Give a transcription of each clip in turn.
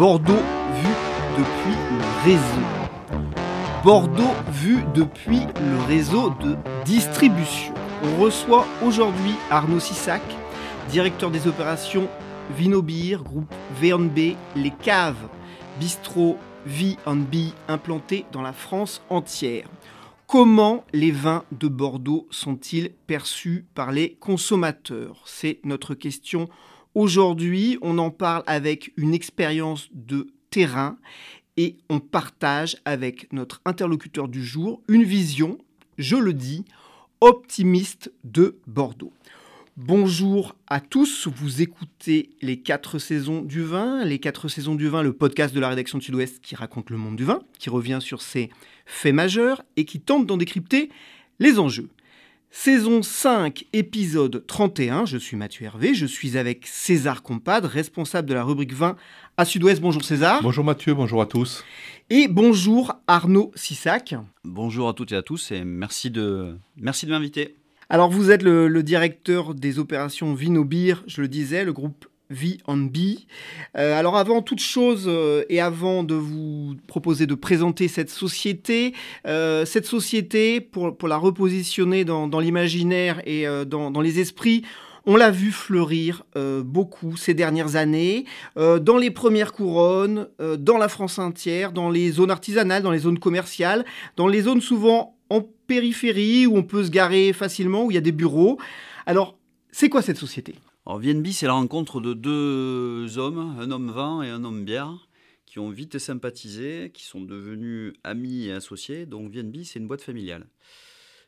Bordeaux vu depuis le réseau. Bordeaux vu depuis le réseau de distribution. On reçoit aujourd'hui Arnaud Sissac, directeur des opérations Vinobir, groupe V&B, les caves, bistrot V&B implantés dans la France entière. Comment les vins de Bordeaux sont-ils perçus par les consommateurs? C'est notre question Aujourd'hui, on en parle avec une expérience de terrain et on partage avec notre interlocuteur du jour une vision, je le dis, optimiste de Bordeaux. Bonjour à tous, vous écoutez les quatre saisons du vin, les quatre saisons du vin, le podcast de la rédaction de Sud-Ouest qui raconte le monde du vin, qui revient sur ses faits majeurs et qui tente d'en décrypter les enjeux. Saison 5, épisode 31. Je suis Mathieu Hervé, je suis avec César Compadre, responsable de la rubrique 20 à Sud-Ouest. Bonjour César. Bonjour Mathieu, bonjour à tous. Et bonjour Arnaud Sissac. Bonjour à toutes et à tous et merci de, merci de m'inviter. Alors vous êtes le, le, directeur des opérations Vino Beer, je le disais, le groupe V&B. Euh, alors avant toute chose euh, et avant de vous proposer de présenter cette société, euh, cette société, pour, la repositionner dans, l'imaginaire et dans, les esprits, on l'a vu fleurir beaucoup ces dernières années, dans les premières couronnes, dans la France entière, dans les zones artisanales, dans les zones commerciales, dans les zones souvent en périphérie où on peut se garer facilement, où il y a des bureaux. Alors, c'est quoi cette société? Alors, VNB, c'est la rencontre de deux hommes, un homme vin et un homme bière, qui ont vite sympathisé, qui sont devenus amis et associés. Donc, VNB, c'est une boîte familiale.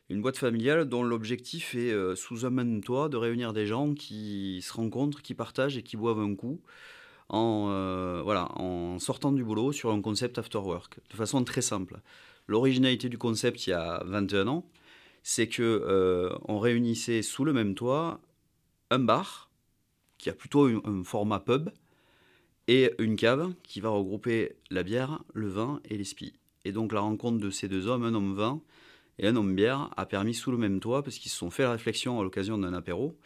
Une boîte familiale dont l'objectif est, euh, sous un même toit, de réunir des gens qui se rencontrent, qui partagent et qui boivent un coup en, euh, voilà, en sortant du boulot sur un concept after work, de façon très simple. L'originalité du concept il y a 21 ans, c'est que euh, on réunissait sous le même toit un bar qui a plutôt un, format pub et une cave qui va regrouper la bière, le vin et les. Et donc la rencontre de ces deux hommes, un homme vin et un homme bière, a permis sous le même toit, parce qu'ils se sont fait la réflexion à l'occasion d'un apéro,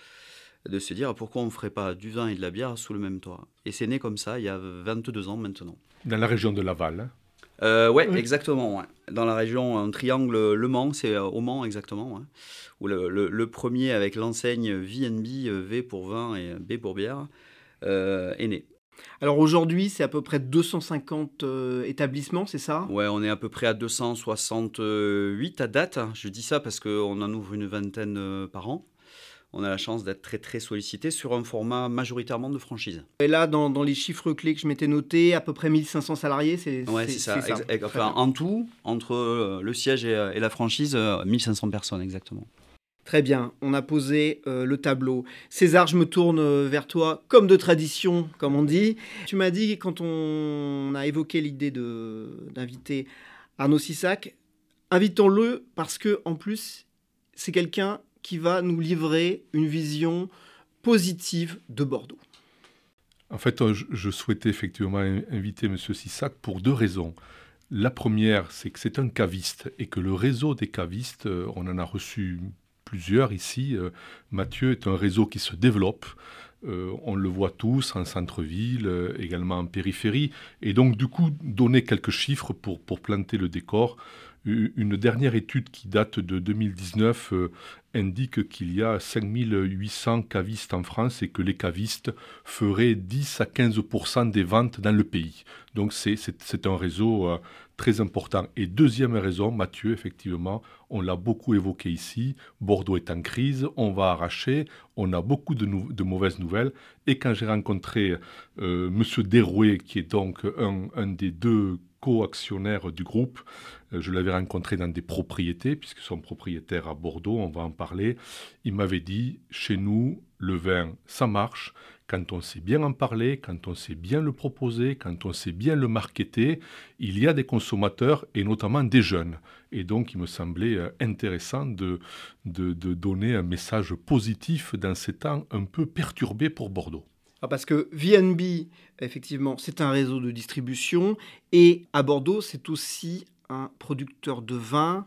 de se dire pourquoi on ne ferait pas du vin et de la bière sous le même toit. Et c'est né comme ça il y a 22 ans maintenant. Dans la région de Laval hein euh, ouais, oui, exactement. Ouais. Dans la région, un triangle Le Mans, c'est au Mans exactement. Ouais. Où le, le, le, premier avec l'enseigne VNB, V pour vin et B pour bière, euh, est né. Alors aujourd'hui, c'est à peu près 250 euh, établissements, c'est ça? Ouais, on est à peu près à 268 à date. Je dis ça parce qu'on en ouvre une vingtaine euh, par an on a la chance d'être très très sollicité sur un format majoritairement de franchise. Et là, dans, dans les chiffres clés que je m'étais noté, à peu près 1500 salariés, c'est ouais, c'est ça. ça. Enfin, en tout, entre euh, le siège et, et la franchise, euh, 1500 personnes exactement. Très bien, on a posé euh, le tableau. César, je me tourne euh, vers toi, comme de tradition, comme on dit. Tu m'as dit, quand on a évoqué l'idée d'inviter Arnaud Sissac, invitons-le parce que en plus, c'est quelqu'un qui va nous livrer une vision positive de Bordeaux. En fait, euh, je souhaitais effectivement inviter M. Sissac pour deux raisons. La première, c'est que c'est un caviste et que le réseau des cavistes, euh, on en a reçu plusieurs ici. Euh, Mathieu est un réseau qui se développe. On le voit tous en centre-ville, également en périphérie. Et donc, du coup, donner quelques chiffres pour planter le décor. Une dernière étude qui date de 2019 indique qu'il y a 5800 cavistes en France et que les cavistes feraient 10 à 15% des ventes dans le pays. Donc c'est un réseau euh, très important. Et deuxième raison, Mathieu, effectivement, on l'a beaucoup évoqué ici, Bordeaux est en crise, on va arracher, on a beaucoup de, mauvaises nouvelles. Et quand j'ai rencontré euh, M. Derouet, qui est donc un des deux co-actionnaire du groupe. Euh, je l'avais rencontré dans des propriétés, puisque son propriétaire à Bordeaux, on va en parler. Il m'avait dit, chez nous, le vin, ça marche. Quand on sait bien en parler, quand on sait bien le proposer, quand on sait bien le marketer, il y a des consommateurs et notamment des jeunes. Et donc, il me semblait euh, intéressant de, donner un message positif dans ces temps un peu perturbés pour Bordeaux. Ah, parce que VNB, effectivement, c'est un réseau de distribution et à Bordeaux, c'est aussi un producteur de vin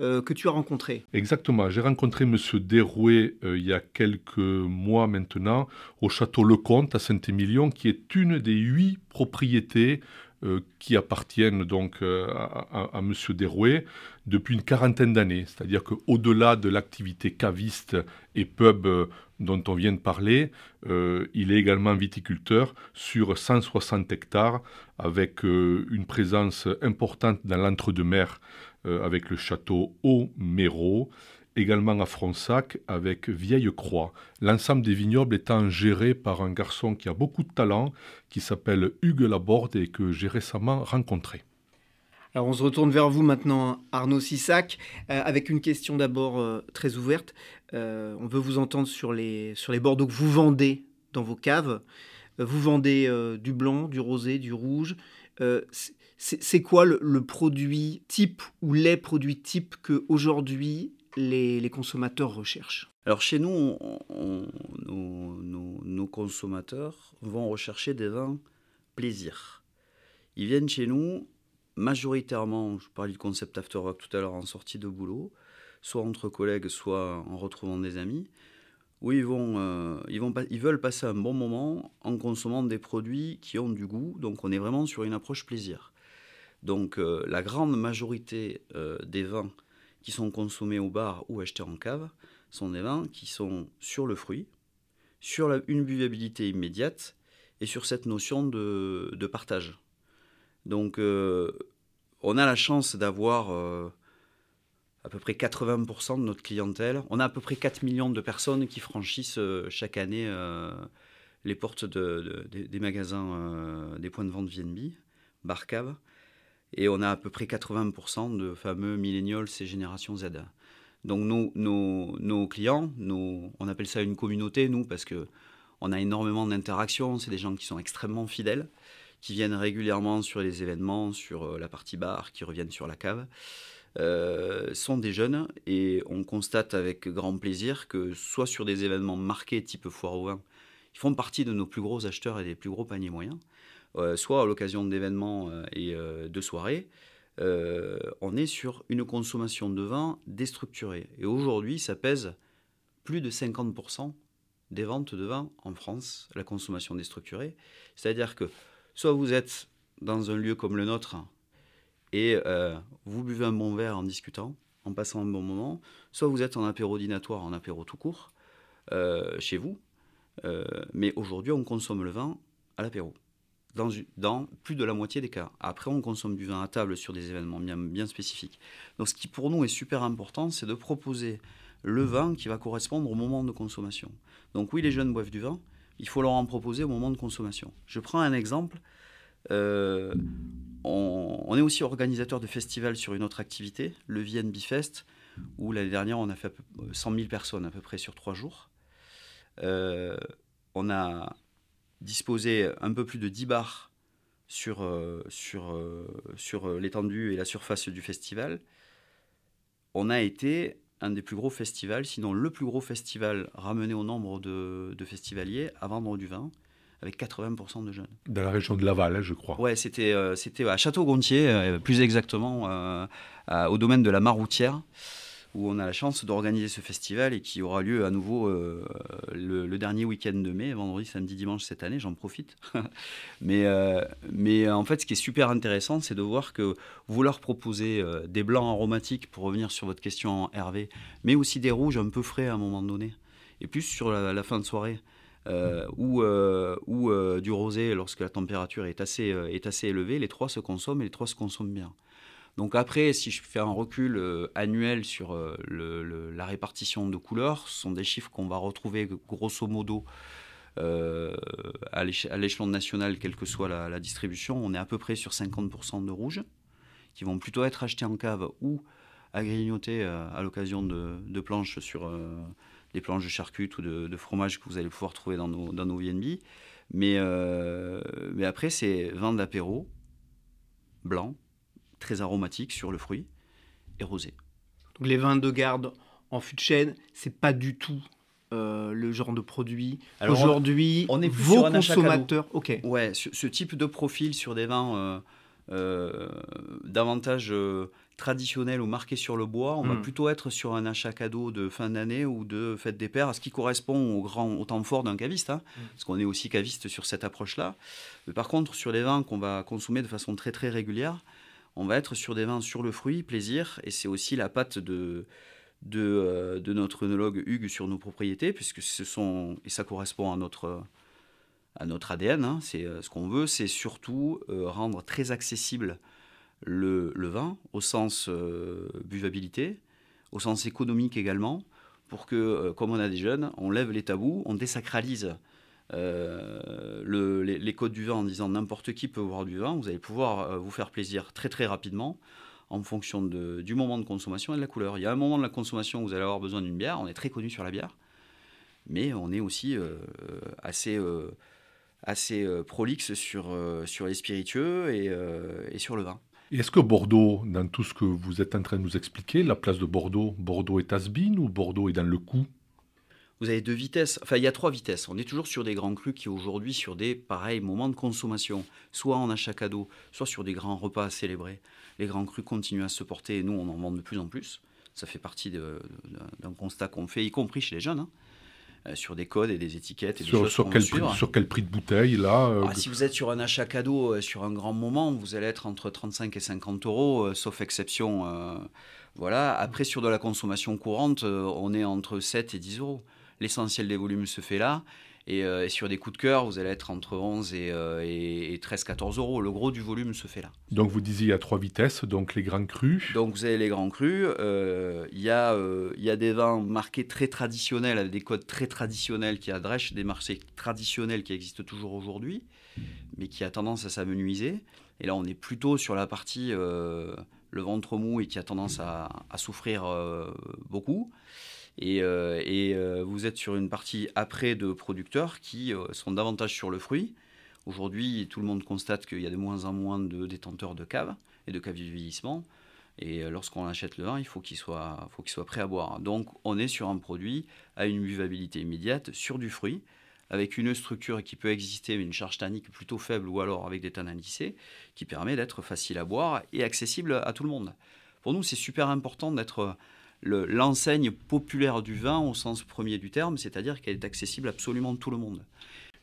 euh, que tu as rencontré. Exactement. J'ai rencontré M. Derouet euh, il y a quelques mois maintenant au château Lecomte à Saint-Émilion, qui est une des huit propriétés euh, qui appartiennent donc à, à, M. Derouet depuis une quarantaine d'années. C'est-à-dire qu'au-delà de l'activité caviste et pub dont on vient de parler, euh, il est également viticulteur sur 160 hectares avec euh, une présence importante dans l'entre-deux-mer euh, avec le château Haut-Méraud, également à Fronsac avec Vieille Croix. L'ensemble des vignobles étant géré par un garçon qui a beaucoup de talent, qui s'appelle Hugues Laborde et que j'ai récemment rencontré. Alors on se retourne vers vous maintenant, Arnaud Sissac, avec une question d'abord très ouverte. Euh, on veut vous entendre sur les, sur les Bordeaux que vous vendez dans vos caves. Euh, vous vendez euh, du blanc, du rosé, du rouge. c'est quoi le, produit type ou les produits types que aujourd'hui les, consommateurs recherchent Alors chez nous, nos, consommateurs vont rechercher des vins plaisir. Ils viennent chez nous majoritairement, je parlais du concept After Work tout à l'heure en sortie de boulot, soit entre collègues, soit en retrouvant des amis, où ils, vont, euh, ils veulent passer un bon moment en consommant des produits qui ont du goût. Donc on est vraiment sur une approche plaisir. Donc euh, la grande majorité euh, des vins qui sont consommés au bar ou achetés en cave sont des vins qui sont sur le fruit, sur une buvabilité immédiate et sur cette notion de, partage. Donc on a la chance d'avoir à peu près 80% de notre clientèle. On a à peu près 4 millions de personnes qui franchissent euh, chaque année euh, les portes des magasins, euh, des points de vente VNB, Barcave. Et on a à peu près 80% de fameux millennials et génération Z. Donc nos, nos, clients, on appelle ça une communauté, nous, parce que on a énormément d'interactions. C'est des gens qui sont extrêmement fidèles, qui viennent régulièrement sur les événements, sur la partie bar, qui reviennent sur la cave. Euh, sont des jeunes et on constate avec grand plaisir que soit sur des événements marqués type foire au vin, ils font partie de nos plus gros acheteurs et des plus gros paniers moyens, euh, soit à l'occasion d'événements euh, et de soirées, on est sur une consommation de vin déstructurée. Et aujourd'hui, ça pèse plus de 50% des ventes de vin en France, la consommation déstructurée. C'est-à-dire que soit vous êtes dans un lieu comme le nôtre, et euh, vous buvez un bon verre en discutant, en passant un bon moment. Soit vous êtes en apéro dînatoire, en apéro tout court, euh, chez vous. Euh, mais aujourd'hui, on consomme le vin à l'apéro. Dans, plus de la moitié des cas. Après, on consomme du vin à table sur des événements bien, spécifiques. Donc, ce qui pour nous est super important, c'est de proposer le vin qui va correspondre au moment de consommation. Donc, oui, les jeunes boivent du vin, il faut leur en proposer au moment de consommation. Je prends un exemple. Euh, on, est aussi organisateur de festivals sur une autre activité, le VNB Fest, où l'année dernière on a fait 100 000 personnes à peu près sur trois jours. Euh, on a disposé un peu plus de 10 bars sur, euh, sur, sur l'étendue et la surface du festival. On a été un des plus gros festivals, sinon le plus gros festival ramené au nombre de, de festivaliers à vendre du vin avec 80% de jeunes. Dans la région de Laval, hein, je crois. Ouais, c'était euh, c'était à Château-Gontier, euh, plus exactement, euh, au domaine de la Maroutière, où on a la chance d'organiser ce festival et qui aura lieu à nouveau euh, le, dernier week-end de mai, vendredi, samedi, dimanche cette année, j'en profite. mais, euh, mais en fait, ce qui est super intéressant, c'est de voir que vous leur proposez euh, des blancs aromatiques, pour revenir sur votre question Hervé, mais aussi des rouges un peu frais à un moment donné, et plus sur la, fin de soirée. ou, ou du rosé lorsque la température est assez, est assez élevée, les trois se consomment et les trois se consomment bien. Donc après, si je fais un recul euh, annuel sur euh, la répartition de couleurs, ce sont des chiffres qu'on va retrouver grosso modo euh, à l'échelon national, quelle que soit la, distribution. On est à peu près sur 50% de rouge, qui vont plutôt être achetés en cave ou à grignoter à l'occasion de, planches sur des planches de charcutes ou de, fromage que vous allez pouvoir trouver dans nos, dans VNB. Mais, mais après, c'est vin d'apéro, blanc, très aromatique sur le fruit et rosé. Donc les vins de garde en fût de chêne, c'est pas du tout euh, le genre de produit. Aujourd'hui, on est vos consommateurs. Ok. Ouais, ce, type de profil sur des vins euh, euh, davantage traditionnels ou marqués sur le bois, on va hmm. plutôt être sur un achat cadeau de fin d'année ou de fête des pères, ce qui correspond au grand au temps fort d'un caviste, hein, hmm. parce qu'on est aussi caviste sur cette approche-là. Par contre, sur les vins qu'on va consommer de façon très très régulière, on va être sur des vins sur le fruit, plaisir, et c'est aussi la patte de, de, euh, notre œnologue Hugues sur nos propriétés, puisque ce sont, et ça correspond à notre, à notre ADN, hein, c'est euh, ce qu'on veut, c'est surtout euh, rendre très accessible le, vin, au sens buvabilité, au sens économique également, pour que, comme on a des jeunes, on lève les tabous, on désacralise euh, le, les, codes du vin en disant n'importe qui peut boire du vin, vous allez pouvoir euh, vous faire plaisir très très rapidement en fonction du moment de consommation et de la couleur. Il y a un moment de la consommation où vous allez avoir besoin d'une bière, on est très connu sur la bière, mais on est aussi euh, assez, assez prolixe sur, sur les spiritueux et, et sur le vin. Est-ce que Bordeaux, dans tout ce que vous êtes en train de nous expliquer, la place de Bordeaux, Bordeaux est has ou Bordeaux est dans le coup? Vous avez deux vitesses, enfin il y a trois vitesses. On est toujours sur des grands crus qui aujourd'hui sur des pareils moments de consommation, soit en achat cadeau, soit sur des grands repas à célébrer. Les grands crus continuent à se porter et nous on en vend de plus en plus. Ça fait partie d'un constat qu'on fait, y compris chez les jeunes. Hein. Euh, sur des codes et des étiquettes et sur, des sur, quel prix, sur quel prix de bouteille là euh, ah, Si vous êtes sur un achat cadeau euh, sur un grand moment, vous allez être entre 35 et 50 euros, sauf exception. voilà. Après, sur de la consommation courante, on est entre 7 et 10 euros l'essentiel des volumes se fait là. Euh, et, sur des coups de cœur, vous allez être entre 11 et, 13-14 euh, euros. Le gros du volume se fait là. Donc vous disiez à trois vitesses, donc les grands crus. Donc vous avez les grands crus. Euh, il y, y, a des vins marqués très traditionnels, avec des codes très traditionnels qui adressent des marchés traditionnels qui existent toujours aujourd'hui, mais qui a tendance à s'amenuiser. Et là, on est plutôt sur la partie le ventre mou et qui a tendance à, à souffrir beaucoup. Et, euh, euh, vous êtes sur une partie après de producteurs qui euh, sont davantage sur le fruit. Aujourd'hui, tout le monde constate qu'il y a de moins en moins de détenteurs de caves et de caves de vieillissement. Et lorsqu'on achète le vin, il faut qu'il soit, prêt à boire. Donc, on est sur un produit à une buvabilité immédiate, sur du fruit, avec une structure qui peut exister, mais une charge tannique plutôt faible, ou alors avec des tanins lissés, qui permet d'être facile à boire et accessible à tout le monde. Pour nous, c'est super important d'être l'enseigne populaire du vin au sens premier du terme, c'est-à-dire qu'elle est accessible à absolument tout le monde.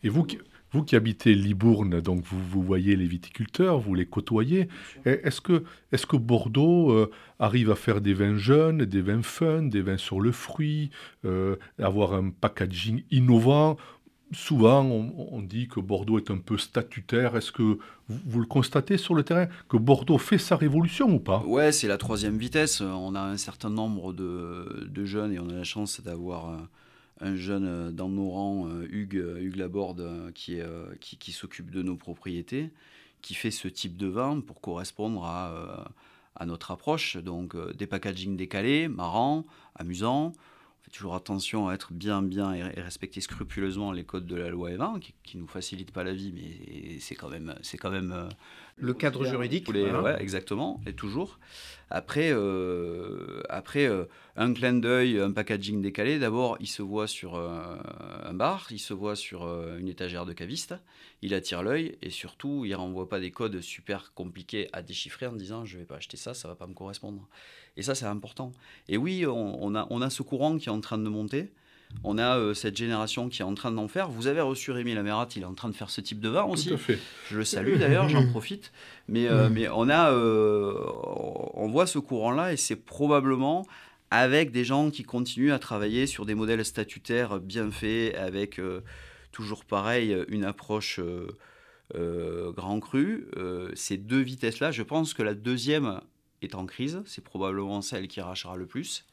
Et vous qui, vous qui habitez Libourne, donc vous, vous voyez les viticulteurs, vous les côtoyez. Est-ce que, est que Bordeaux euh, arrive à faire des vins jeunes, des vins fun, des vins sur le fruit, euh, avoir un packaging innovant souvent, on, dit que Bordeaux est un peu statutaire. Est-ce que vous, le constatez sur le terrain Que Bordeaux fait sa révolution ou pas? Ouais, c'est la troisième vitesse. On a un certain nombre de, jeunes et on a la chance d'avoir un jeune dans nos rangs, Hugues, Hugues Laborde, qui, s'occupe de nos propriétés, qui fait ce type de vin pour correspondre à, à notre approche. Donc, des packaging décalés, marrants, amusants toujours attention à être bien, bien et, respecter scrupuleusement les codes de la loi Evin, qui, qui nous facilite pas la vie, mais c'est quand même, c'est quand même euh, le cadre juridique. Les, exactement, et toujours. Après, euh, après euh, un clin d'œil, un packaging décalé. D'abord, il se voit sur un bar, il se voit sur une étagère de caviste, il attire l'œil et surtout, il renvoie pas des codes super compliqués à déchiffrer en disant je vais pas acheter ça, ça va pas me correspondre. Et ça, c'est important. Et oui, on, a, on a ce courant qui est en train de monter. On a euh, cette génération qui est en train d'en faire. Vous avez reçu Rémi Lamérat, il est en train de faire ce type de vin aussi. Tout à fait. Je le salue d'ailleurs, j'en profite. Mais, euh, mais on, a, euh, on voit ce courant-là et c'est probablement avec des gens qui continuent à travailler sur des modèles statutaires bien faits, avec toujours pareil, une approche grand cru. ces deux vitesses-là, je pense que la deuxième est en crise. C'est probablement celle qui rachera le plus.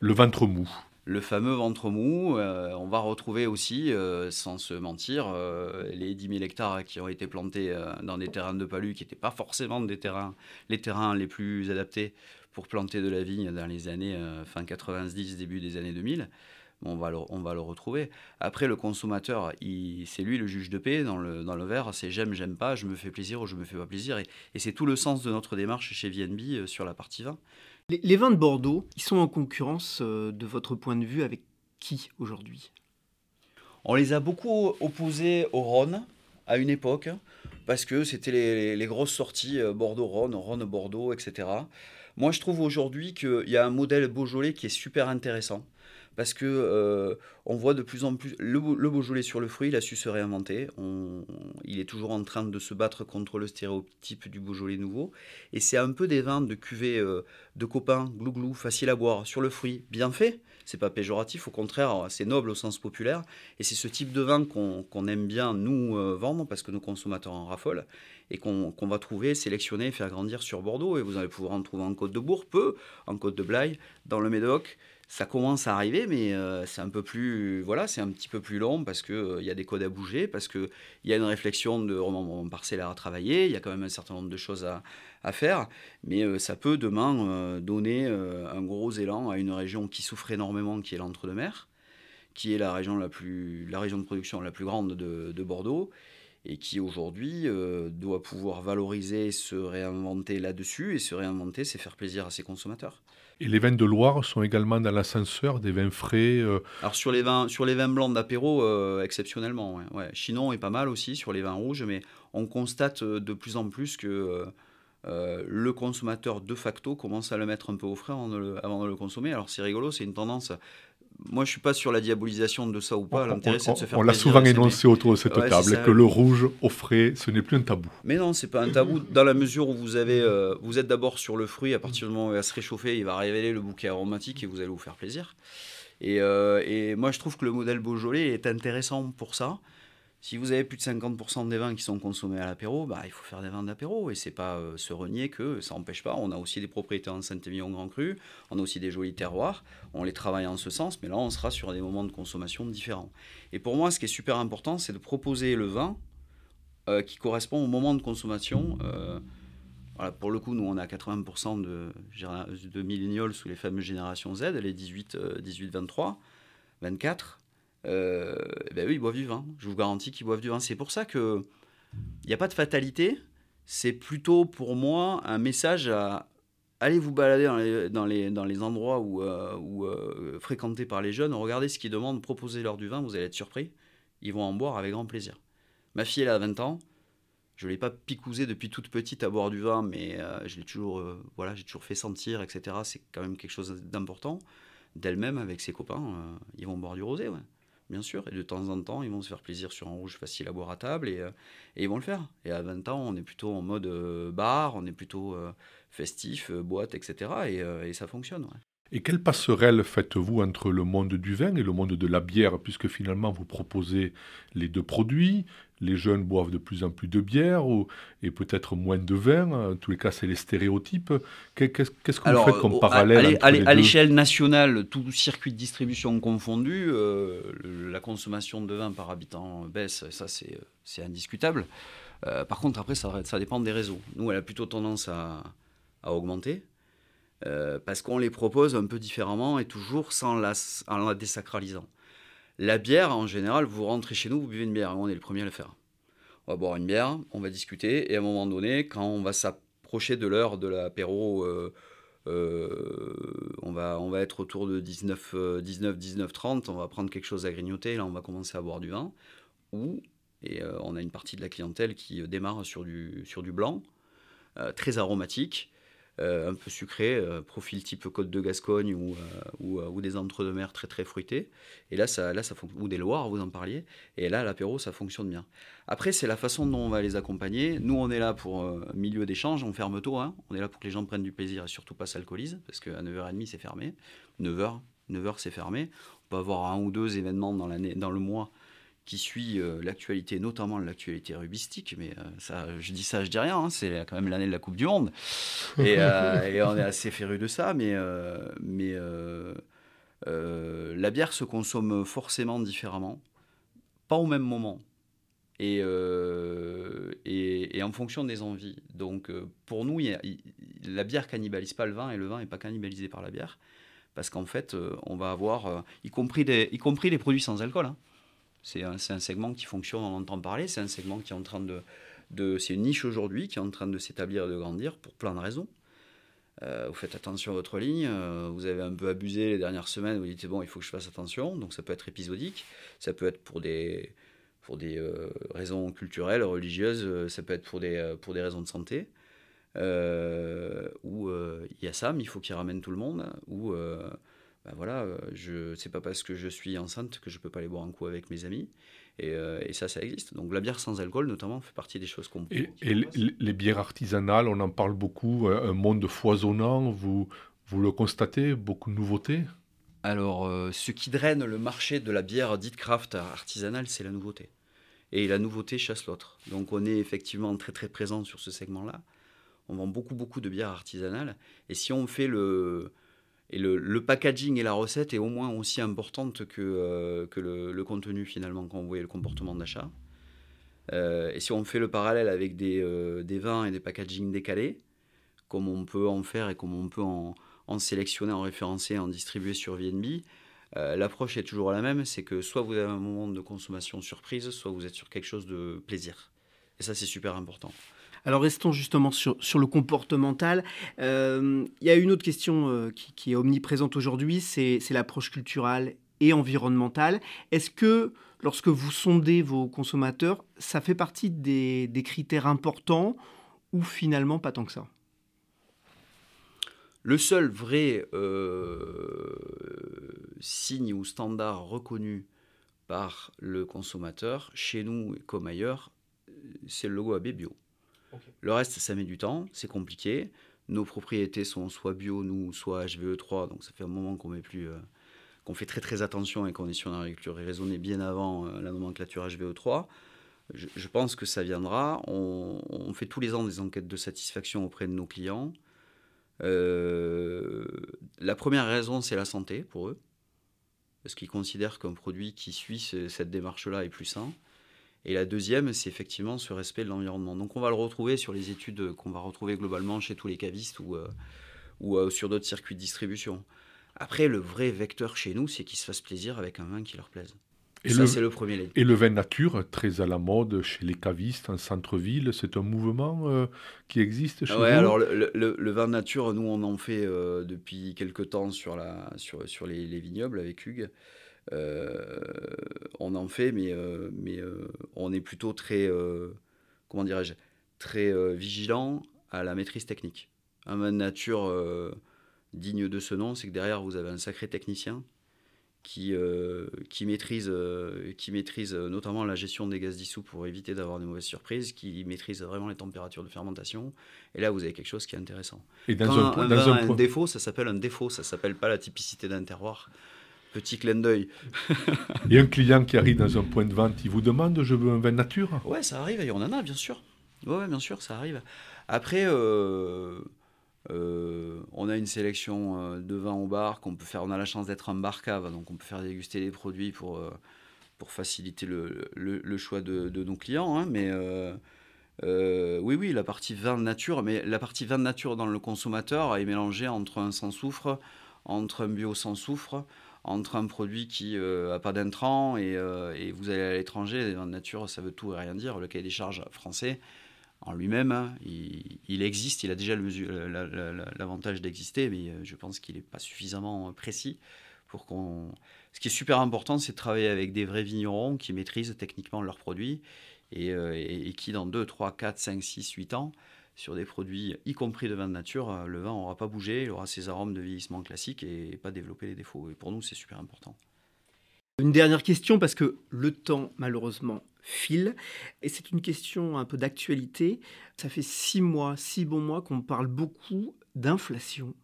Le ventre mou. Le fameux ventre mou, euh, on va retrouver aussi, euh, sans se mentir, euh, les 10 000 hectares qui ont été plantés dans des terrains de palu qui n'étaient pas forcément des terrains, les terrains les plus adaptés pour planter de la vigne dans les années fin 90, début des années 2000 on va le, on va le retrouver. Après, le consommateur, c'est lui le juge de paix dans le, dans le verre, c'est j'aime, j'aime pas, je me fais plaisir ou je me fais pas plaisir. Et, c'est tout le sens de notre démarche chez VNB sur la partie vin. Les, vins de Bordeaux, ils sont en concurrence euh, de votre point de vue avec qui aujourd'hui? On les a beaucoup opposés au Rhône à une époque, parce que c'était les, grosses sorties euh, Bordeaux-Rhône, Rhône-Bordeaux, etc. Moi, je trouve aujourd'hui qu'il y a un modèle Beaujolais qui est super intéressant parce que euh, on voit de plus en plus le, Beaujolais sur le fruit, il a su se réinventer. il est toujours en train de se battre contre le stéréotype du Beaujolais nouveau. Et c'est un peu des vins de cuvée euh, de copains, glou-glou, facile à boire, sur le fruit, bien fait. C'est pas péjoratif, au contraire, c'est noble au sens populaire. Et c'est ce type de vin qu'on aime bien nous euh, vendre parce que nos consommateurs en raffolent et qu'on va trouver, sélectionner, faire grandir sur Bordeaux. Et vous allez pouvoir en trouver en Côte de Bourg, peu, en Côte de Blaye, dans le Médoc ça commence à arriver, mais euh, c'est un peu plus, voilà, c'est un petit peu plus long parce que euh, il y a des codes à bouger, parce que il y a une réflexion de remembrement parcellaire à travailler, il y a quand même un certain nombre de choses à, faire, mais euh, ça peut demain donner un gros élan à une région qui souffre énormément, qui est l'entre-deux-mer, qui est la région la plus, la région de production la plus grande de, de Bordeaux et qui aujourd'hui doit pouvoir valoriser, se réinventer là-dessus, et se réinventer, c'est faire plaisir à ses consommateurs. Et les vins de Loire sont également dans l'ascenseur, des vins frais euh. Alors sur les vins, sur les vins blancs d'apéro, euh, exceptionnellement. Chinon est pas mal aussi sur les vins rouges, mais on constate euh, de plus en plus que le consommateur de facto commence à le mettre un peu au frais avant de le consommer. Alors c'est rigolo, c'est une tendance moi, je suis pas sur la diabolisation de ça ou pas. L'intérêt, c'est de se faire On l'a souvent énoncé autour de cette table, que le rouge au frais, ce n'est plus un tabou. Mais non, c'est pas un tabou dans la mesure où vous avez, euh, vous êtes d'abord sur le fruit. À partir du moment où il va se réchauffer, il va révéler le bouquet aromatique et vous allez vous faire plaisir. Et, euh, et moi, je trouve que le modèle Beaujolais est intéressant pour ça. Si vous avez plus de 50% des vins qui sont consommés à l'apéro, bah, il faut faire des vins d'apéro. Et c'est pas euh, se renier que ça n'empêche pas. On a aussi des propriétés en Saint-Émilion Grand Cru, on a aussi des jolis terroirs. On les travaille en ce sens, mais là, on sera sur des moments de consommation différents. Et pour moi, ce qui est super important, c'est de proposer le vin euh, qui correspond au moment de consommation. Euh, voilà, pour le coup, nous, on a 80% de, de millénials sous les fameuses générations Z, les 18, 18 23, 24 euh, ben eux, ils boivent du vin. Je vous garantis qu'ils boivent du vin. C'est pour ça que il n'y a pas de fatalité. C'est plutôt pour moi un message à aller vous balader dans les, dans les, endroits où, euh, euh, fréquentés par les jeunes. Regardez ce qu'ils demandent, proposez-leur du vin, vous allez être surpris. Ils vont en boire avec grand plaisir. Ma fille, elle a 20 ans. Je ne l'ai pas picousé depuis toute petite à boire du vin, mais je l'ai toujours, voilà, j'ai toujours fait sentir, etc. C'est quand même quelque chose d'important. D'elle-même, avec ses copains, ils vont boire du rosé. Ouais bien sûr. Et de temps en temps, ils vont se faire plaisir sur un rouge facile à boire à table et, euh, ils vont le faire. Et à 20 ans, on est plutôt en mode euh, bar, on est plutôt euh, festif, boîte, etc. Et, ça fonctionne. Et quelle passerelle faites-vous entre le monde du vin et le monde de la bière, puisque finalement vous proposez les deux produits Les jeunes boivent de plus en plus de bière ou, et peut-être moins de vin. En tous les cas, c'est les stéréotypes. Qu'est-ce que vous faites comme parallèle À l'échelle nationale, tout circuit de distribution confondu, euh, la consommation de vin par habitant baisse, ça c'est indiscutable. Euh, par contre, après, ça, ça dépend des réseaux. Nous, elle a plutôt tendance à, à augmenter. parce qu'on les propose un peu différemment et toujours sans la, en la désacralisant. La bière, en général, vous rentrez chez nous, vous buvez une bière, on est le premier à le faire. On va boire une bière, on va discuter, et à un moment donné, quand on va s'approcher de l'heure de l'apéro, euh, euh, on, va, on va être autour de 19, 19, 19, 30, on va prendre quelque chose à grignoter, là on va commencer à boire du vin, ou, et euh, on a une partie de la clientèle qui démarre sur du, sur du blanc, très aromatique, un peu sucré, euh, profil type Côte de Gascogne ou, euh, ou, des entre-deux-mer très très fruités. Et là, ça, là, ça ou des Loires, vous en parliez. Et là, l'apéro, ça fonctionne bien. Après, c'est la façon dont on va les accompagner. Nous, on est là pour milieu d'échange, on ferme tôt. Hein. On est là pour que les gens prennent du plaisir et surtout pas s'alcoolisent, parce qu'à 9h30, c'est fermé. 9h, 9h, c'est fermé. On peut avoir un ou deux événements dans, dans le mois qui suit euh, l'actualité, notamment l'actualité rubistique, mais euh, ça, je dis ça, je dis rien, hein, c'est quand même l'année de la Coupe du Monde, et, euh, on est assez féru de ça, mais, mais la bière se consomme forcément différemment, pas au même moment, et, et, et en fonction des envies. Donc pour nous, la bière cannibalise pas le vin, et le vin n'est pas cannibalisé par la bière, parce qu'en fait, on va avoir, y, compris des, y compris les produits sans alcool, hein, c'est un, un, segment qui fonctionne, on entend parler, c'est un segment qui est en train de... de c'est une niche aujourd'hui qui est en train de s'établir et de grandir pour plein de raisons. Euh, vous faites attention à votre ligne, euh, vous avez un peu abusé les dernières semaines, vous dites bon, il faut que je fasse attention, donc ça peut être épisodique, ça peut être pour des, pour des euh, raisons culturelles, religieuses, ça peut être pour des, pour des raisons de santé, ou il y a Sam, il faut qu'il ramène tout le monde, ou ben voilà, euh, je c'est pas parce que je suis enceinte que je peux pas aller boire un coup avec mes amis. Et, euh, et, ça, ça existe. Donc la bière sans alcool, notamment, fait partie des choses qu'on. Et, et les, bières artisanales, on en parle beaucoup. Euh, un monde foisonnant, vous vous le constatez, beaucoup de nouveautés? Alors, ce qui draine le marché de la bière dite craft artisanale, c'est la nouveauté. Et la nouveauté chasse l'autre. Donc on est effectivement très très présent sur ce segment-là. On vend beaucoup beaucoup de bières artisanales. Et si on fait le et le, packaging et la recette est au moins aussi importante que, euh, le, contenu finalement quand vous voyez le comportement d'achat. Euh, et si on fait le parallèle avec des, euh, des, vins et des packaging décalés, comme on peut en faire et comme on peut en, en sélectionner, en référencer, en distribuer sur VNB, l'approche est toujours la même, c'est que soit vous avez un moment de consommation surprise, soit vous êtes sur quelque chose de plaisir. Et ça, c'est super important. Alors restons justement sur, le comportemental. Euh, il y a une autre question euh, qui, est omniprésente aujourd'hui, c'est l'approche culturelle et environnementale. Est-ce que lorsque vous sondez vos consommateurs, ça fait partie des, critères importants ou finalement pas tant que ça? Le seul vrai euh, signe ou standard reconnu par le consommateur, chez nous comme ailleurs, c'est le logo AB Bio. Le reste, ça met du temps, c'est compliqué. Nos propriétés sont soit bio, nous, soit HVE3, donc ça fait un moment qu'on met plus, euh, qu'on fait très très attention et qu'on est sur une agriculture raisonnée bien avant euh, la nomenclature HVE3. Je, pense que ça viendra. On, fait tous les ans des enquêtes de satisfaction auprès de nos clients. Euh, la première raison, c'est la santé pour eux, parce qu'ils considèrent qu'un produit qui suit cette démarche-là est plus sain. Et la deuxième, c'est effectivement ce respect de l'environnement. Donc on va le retrouver sur les études qu'on va retrouver globalement chez tous les cavistes ou, euh, ou euh, sur d'autres circuits de distribution. Après, le vrai vecteur chez nous, c'est qu'ils se fassent plaisir avec un vin qui leur plaise. Et ça, c'est le premier. Et le vin nature, très à la mode chez les cavistes en centre-ville, c'est un mouvement euh, qui existe chez ouais, alors le, le, vin nature, nous, on en fait depuis quelques temps sur, la, sur, sur les, les vignobles avec Hugues. Euh, on en fait, mais, euh, mais euh, on est plutôt très, comment dirais-je, très vigilant à la maîtrise technique. Un nature digne de ce nom, c'est que derrière vous avez un sacré technicien qui, qui, maîtrise, qui maîtrise notamment la gestion des gaz dissous pour éviter d'avoir de mauvaises surprises, qui maîtrise vraiment les températures de fermentation. Et là, vous avez quelque chose qui est intéressant. Et dans un, un, défaut, ça s'appelle un défaut, ça s'appelle pas la typicité d'un terroir. Petit clin d'œil. et un client qui arrive dans un point de vente, il vous demande je veux un vin nature Ouais, ça arrive, et on en a, bien sûr. Ouais, bien sûr, ça arrive. Après, euh, euh, on a une sélection euh, de vins au bar qu'on peut faire. On a la chance d'être en bar cave, donc on peut faire déguster les produits pour, pour faciliter le, le, choix de, de, nos clients. Hein, mais, oui, oui, la partie vin de nature, mais la partie vin de nature dans le consommateur est mélangée entre un sans soufre, entre un bio sans soufre, entre un produit qui n'a euh, pas d'intrants et, euh, et, vous allez à l'étranger, en nature, ça veut tout et rien dire. Le cahier des charges français, en lui-même, hein, il, existe, il a déjà l'avantage d'exister, mais euh, je pense qu'il n'est pas suffisamment précis pour qu'on... Ce qui est super important, c'est de travailler avec des vrais vignerons qui maîtrisent techniquement leurs produits et, et qui, dans 2, 3, 4, 5, 6, 8 ans, sur des produits, y compris de vin de nature, euh, le vin n'aura pas bougé, il aura ses arômes de vieillissement classiques et pas développer les défauts. Et pour nous, c'est super important. Une dernière question, parce que le temps, malheureusement, file. Et c'est une question un peu d'actualité. Ça fait six mois, six bons mois qu'on parle beaucoup d'inflation.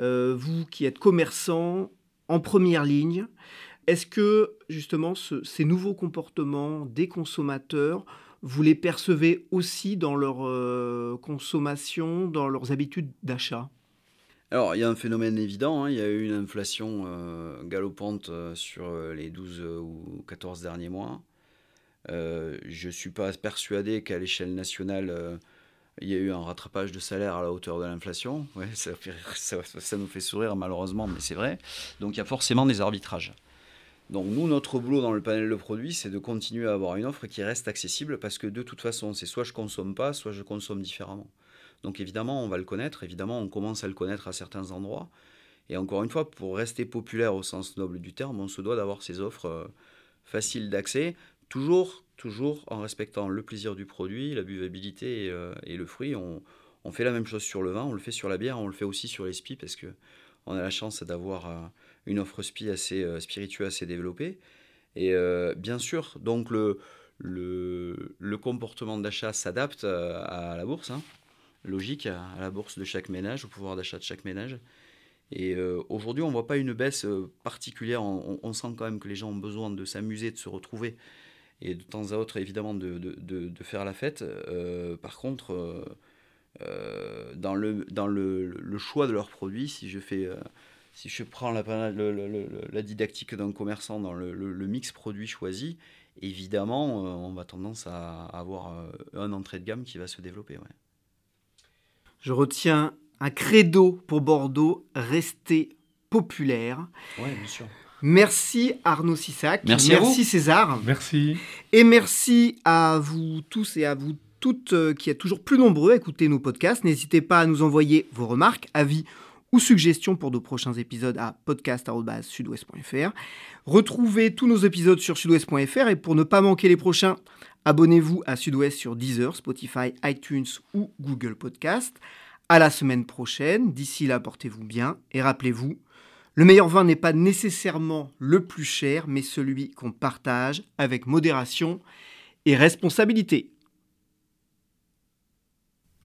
Euh, vous qui êtes commerçant en première ligne, est-ce que justement ces nouveaux comportements des consommateurs vous les percevez aussi dans leur euh, consommation, dans leurs habitudes d'achat? Alors, il y a un phénomène évident, hein. il y a eu une inflation euh, galopante euh, sur les 12 ou 14 derniers mois. je ne suis pas persuadé qu'à l'échelle nationale, il y a eu un rattrapage de salaire à la hauteur de l'inflation. Ça, nous fait sourire malheureusement, mais c'est vrai. Donc, il y a forcément des arbitrages. Donc nous, notre boulot dans le panel de produits, c'est de continuer à avoir une offre qui reste accessible parce que de toute façon, c'est soit je consomme pas, soit je consomme différemment. Donc évidemment, on va le connaître, évidemment, on commence à le connaître à certains endroits. Et encore une fois, pour rester populaire au sens noble du terme, on se doit d'avoir ces offres euh, faciles d'accès, toujours, toujours en respectant le plaisir du produit, la buvabilité et, euh, le fruit. On, fait la même chose sur le vin, on le fait sur la bière, on le fait aussi sur les parce que on a la chance d'avoir euh, une offre SPI assez euh, spirituelle, assez développée. Et euh, bien sûr, donc le, le, comportement d'achat s'adapte à la bourse, hein. logique, à, la bourse de chaque ménage, au pouvoir d'achat de chaque ménage. Et aujourd'hui, on ne voit pas une baisse particulière. On, sent quand même que les gens ont besoin de s'amuser, de se retrouver et de temps à autre, évidemment, de, de, faire la fête. par contre, euh, dans, le, dans le, choix de leurs produits, si je fais... Euh, si je prends la, la didactique d'un commerçant dans le, mix produit choisi, évidemment, euh, on va tendance à avoir un entrée de gamme qui va se développer. Ouais. Je retiens un credo pour Bordeaux, rester populaire. Oui, bien sûr. Merci Arnaud Sissac. Merci, merci César. Merci. Et merci à vous tous et à vous euh, qui êtes toujours plus nombreux à écouter nos podcasts. N'hésitez pas à nous envoyer vos remarques, avis ou suggestions pour de prochains épisodes à podcast.sudouest.fr. Retrouvez tous nos épisodes sur sudouest.fr et pour ne pas manquer les prochains, abonnez-vous à Sudouest sur Deezer, Spotify, iTunes ou Google Podcast. À la semaine prochaine. D'ici là, portez-vous bien et rappelez-vous, le meilleur vin n'est pas nécessairement le plus cher, mais celui qu'on partage avec modération et responsabilité.